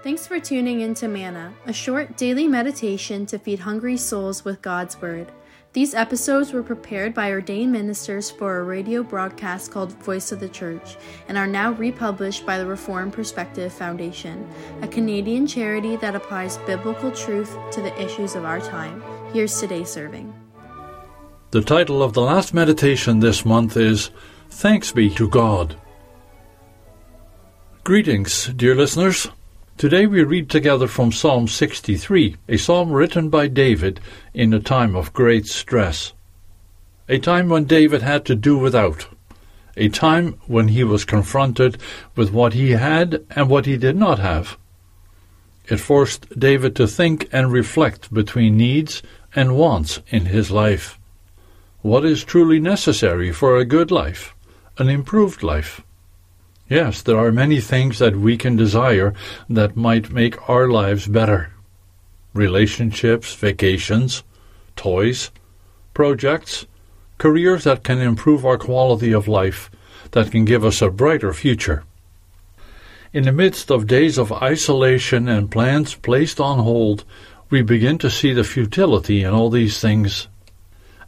Thanks for tuning in to Manna, a short daily meditation to feed hungry souls with God's Word. These episodes were prepared by ordained ministers for a radio broadcast called Voice of the Church and are now republished by the Reformed Perspective Foundation, a Canadian charity that applies biblical truth to the issues of our time. Here's today's serving. The title of the last meditation this month is Thanks Be to God. Greetings, dear listeners. Today we read together from Psalm 63, a psalm written by David in a time of great stress. A time when David had to do without. A time when he was confronted with what he had and what he did not have. It forced David to think and reflect between needs and wants in his life. What is truly necessary for a good life, an improved life? Yes, there are many things that we can desire that might make our lives better. Relationships, vacations, toys, projects, careers that can improve our quality of life, that can give us a brighter future. In the midst of days of isolation and plans placed on hold, we begin to see the futility in all these things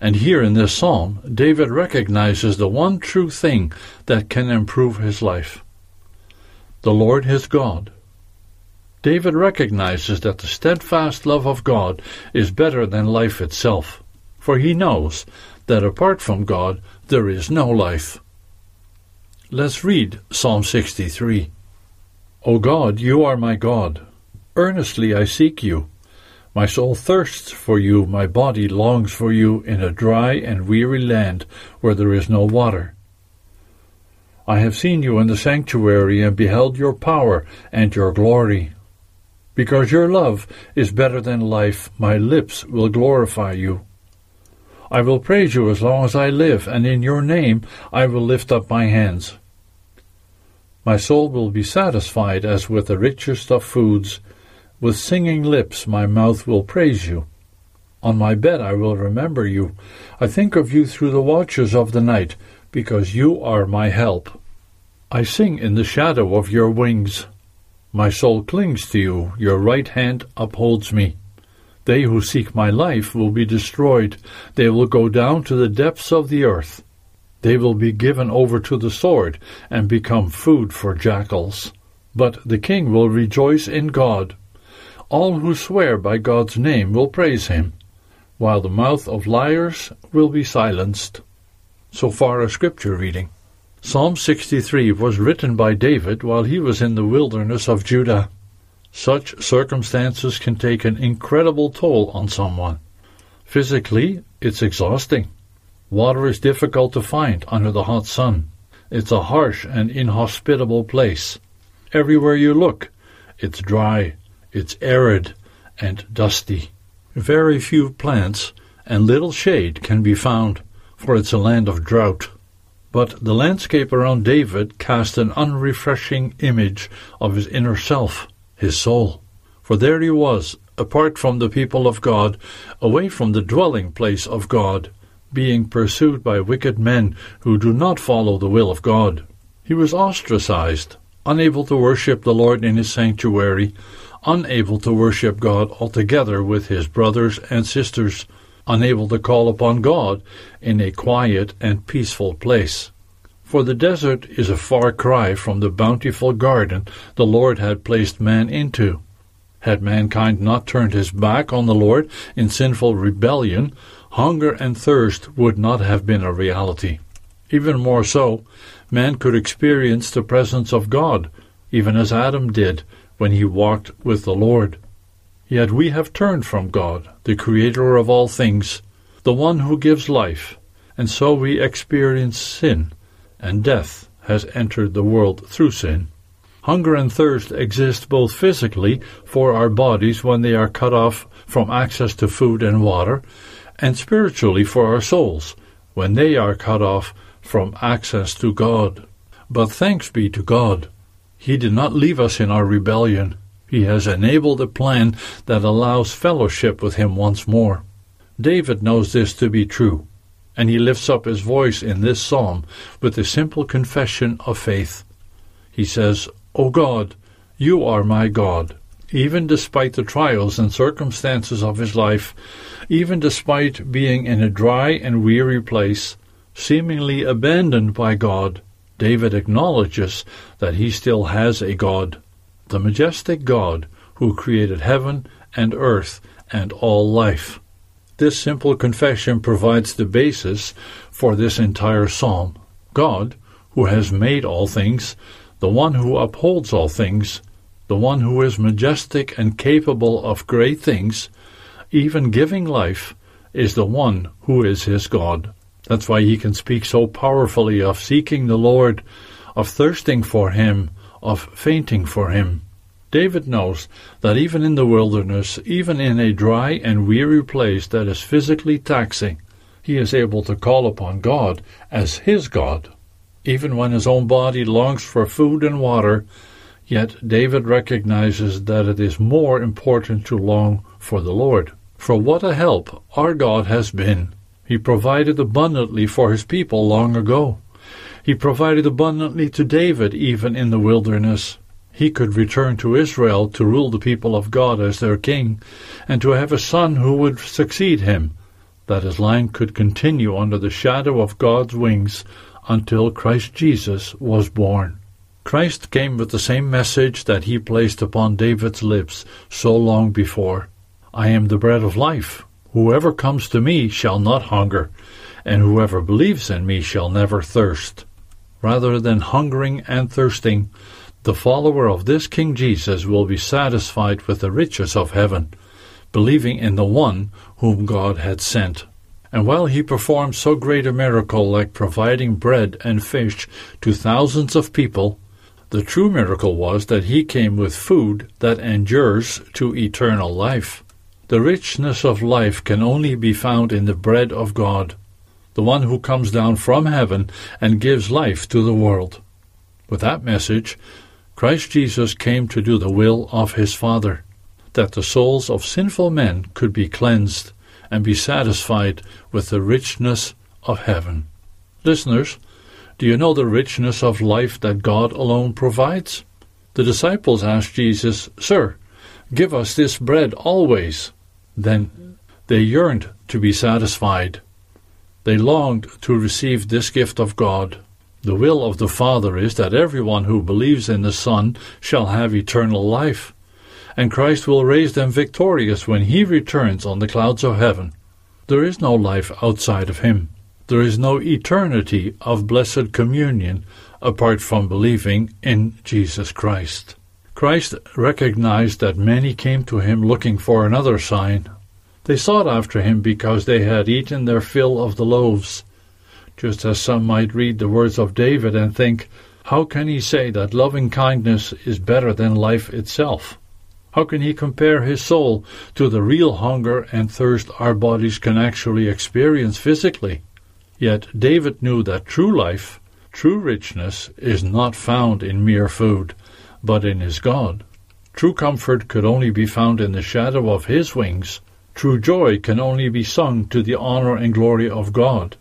and here in this psalm, David recognizes the one true thing that can improve his life the Lord his God. David recognizes that the steadfast love of God is better than life itself, for he knows that apart from God there is no life. Let's read Psalm 63. O God, you are my God. Earnestly I seek you. My soul thirsts for you, my body longs for you in a dry and weary land where there is no water. I have seen you in the sanctuary and beheld your power and your glory. Because your love is better than life, my lips will glorify you. I will praise you as long as I live, and in your name I will lift up my hands. My soul will be satisfied as with the richest of foods with singing lips my mouth will praise you. On my bed I will remember you. I think of you through the watches of the night, because you are my help. I sing in the shadow of your wings. My soul clings to you, your right hand upholds me. They who seek my life will be destroyed. They will go down to the depths of the earth. They will be given over to the sword and become food for jackals. But the king will rejoice in God. All who swear by God's name will praise him, while the mouth of liars will be silenced. So far a scripture reading. Psalm 63 was written by David while he was in the wilderness of Judah. Such circumstances can take an incredible toll on someone. Physically, it's exhausting. Water is difficult to find under the hot sun. It's a harsh and inhospitable place. Everywhere you look, it's dry, it's arid and dusty. Very few plants and little shade can be found, for it's a land of drought. But the landscape around David cast an unrefreshing image of his inner self, his soul. For there he was, apart from the people of God, away from the dwelling place of God, being pursued by wicked men who do not follow the will of God. He was ostracized, unable to worship the Lord in his sanctuary, unable to worship God altogether with his brothers and sisters, unable to call upon God in a quiet and peaceful place. For the desert is a far cry from the bountiful garden the Lord had placed man into. Had mankind not turned his back on the Lord in sinful rebellion, hunger and thirst would not have been a reality. Even more so, man could experience the presence of God, even as Adam did, when he walked with the Lord. Yet we have turned from God, the Creator of all things, the one who gives life, and so we experience sin, and death has entered the world through sin. Hunger and thirst exist both physically for our bodies when they are cut off from access to food and water, and spiritually for our souls when they are cut off from access to God. But thanks be to God he did not leave us in our rebellion. He has enabled a plan that allows fellowship with Him once more. David knows this to be true, and he lifts up his voice in this psalm with a simple confession of faith. He says, O God, you are my God. even despite the trials and circumstances of his life, even despite being in a dry and weary place, seemingly abandoned by God, David acknowledges that he still has a God, the majestic God who created heaven and earth and all life. This simple confession provides the basis for this entire psalm. God, who has made all things, the one who upholds all things, the one who is majestic and capable of great things, even giving life, is the one who is his God. That's why he can speak so powerfully of seeking the Lord, of thirsting for him, of fainting for him. David knows that even in the wilderness, even in a dry and weary place that is physically taxing, he is able to call upon God as his God. Even when his own body longs for food and water, yet David recognizes that it is more important to long for the Lord. For what a help our God has been! He provided abundantly for his people long ago. He provided abundantly to David even in the wilderness. He could return to Israel to rule the people of God as their king, and to have a son who would succeed him, that his line could continue under the shadow of God's wings until Christ Jesus was born. Christ came with the same message that he placed upon David's lips so long before. I am the bread of life. Whoever comes to me shall not hunger, and whoever believes in me shall never thirst. Rather than hungering and thirsting, the follower of this King Jesus will be satisfied with the riches of heaven, believing in the one whom God had sent. And while he performed so great a miracle like providing bread and fish to thousands of people, the true miracle was that he came with food that endures to eternal life. The richness of life can only be found in the bread of God, the one who comes down from heaven and gives life to the world. With that message, Christ Jesus came to do the will of his Father, that the souls of sinful men could be cleansed and be satisfied with the richness of heaven. Listeners, do you know the richness of life that God alone provides? The disciples asked Jesus, Sir, give us this bread always. Then they yearned to be satisfied. They longed to receive this gift of God. The will of the Father is that everyone who believes in the Son shall have eternal life and Christ will raise them victorious when he returns on the clouds of heaven. There is no life outside of him. There is no eternity of blessed communion apart from believing in Jesus Christ. Christ recognized that many came to him looking for another sign. They sought after him because they had eaten their fill of the loaves. Just as some might read the words of David and think, How can he say that loving kindness is better than life itself? How can he compare his soul to the real hunger and thirst our bodies can actually experience physically? Yet David knew that true life, true richness, is not found in mere food, but in his God. True comfort could only be found in the shadow of his wings. True joy can only be sung to the honor and glory of God.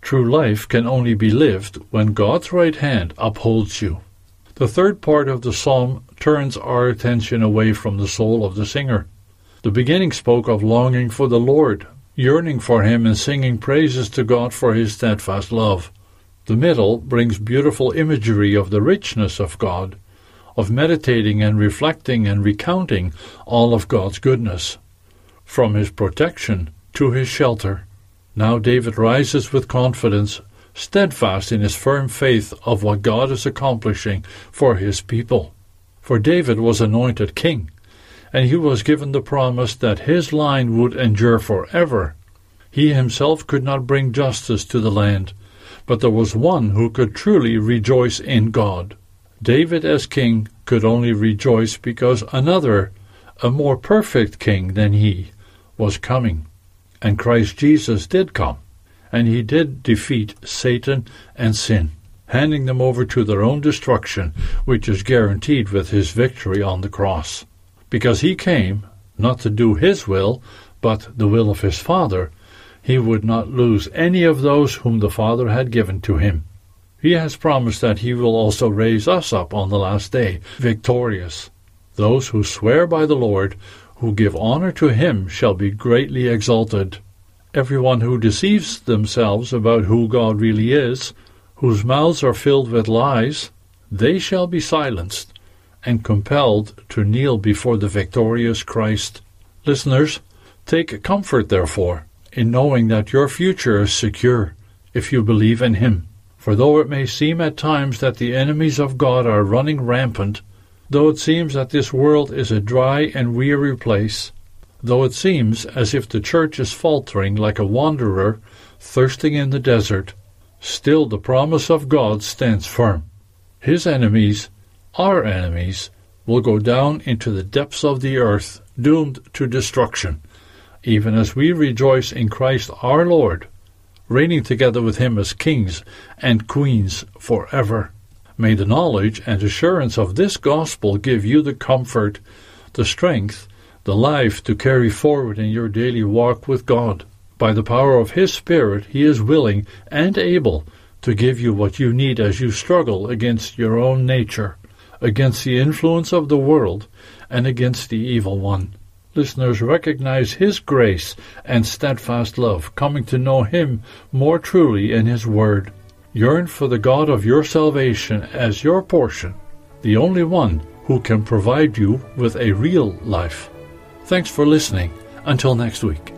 True life can only be lived when God's right hand upholds you. The third part of the psalm turns our attention away from the soul of the singer. The beginning spoke of longing for the Lord, yearning for Him, and singing praises to God for His steadfast love. The middle brings beautiful imagery of the richness of God, of meditating and reflecting and recounting all of God's goodness, from His protection to His shelter. Now David rises with confidence steadfast in his firm faith of what God is accomplishing for his people. For David was anointed king, and he was given the promise that his line would endure forever. He himself could not bring justice to the land, but there was one who could truly rejoice in God. David as king could only rejoice because another, a more perfect king than he, was coming. And Christ Jesus did come and he did defeat Satan and sin, handing them over to their own destruction, which is guaranteed with his victory on the cross. Because he came, not to do his will, but the will of his Father, he would not lose any of those whom the Father had given to him. He has promised that he will also raise us up on the last day, victorious. Those who swear by the Lord, who give honor to him, shall be greatly exalted. Everyone who deceives themselves about who God really is, whose mouths are filled with lies, they shall be silenced and compelled to kneel before the victorious Christ. Listeners, take comfort, therefore, in knowing that your future is secure if you believe in Him. For though it may seem at times that the enemies of God are running rampant, though it seems that this world is a dry and weary place, though it seems as if the church is faltering like a wanderer thirsting in the desert, still the promise of God stands firm. His enemies, our enemies, will go down into the depths of the earth, doomed to destruction, even as we rejoice in Christ our Lord, reigning together with him as kings and queens forever. May the knowledge and assurance of this gospel give you the comfort, the strength, the life to carry forward in your daily walk with God. By the power of His Spirit, He is willing and able to give you what you need as you struggle against your own nature, against the influence of the world, and against the evil one. Listeners recognize His grace and steadfast love, coming to know Him more truly in His Word. Yearn for the God of your salvation as your portion, the only one who can provide you with a real life. Thanks for listening. Until next week.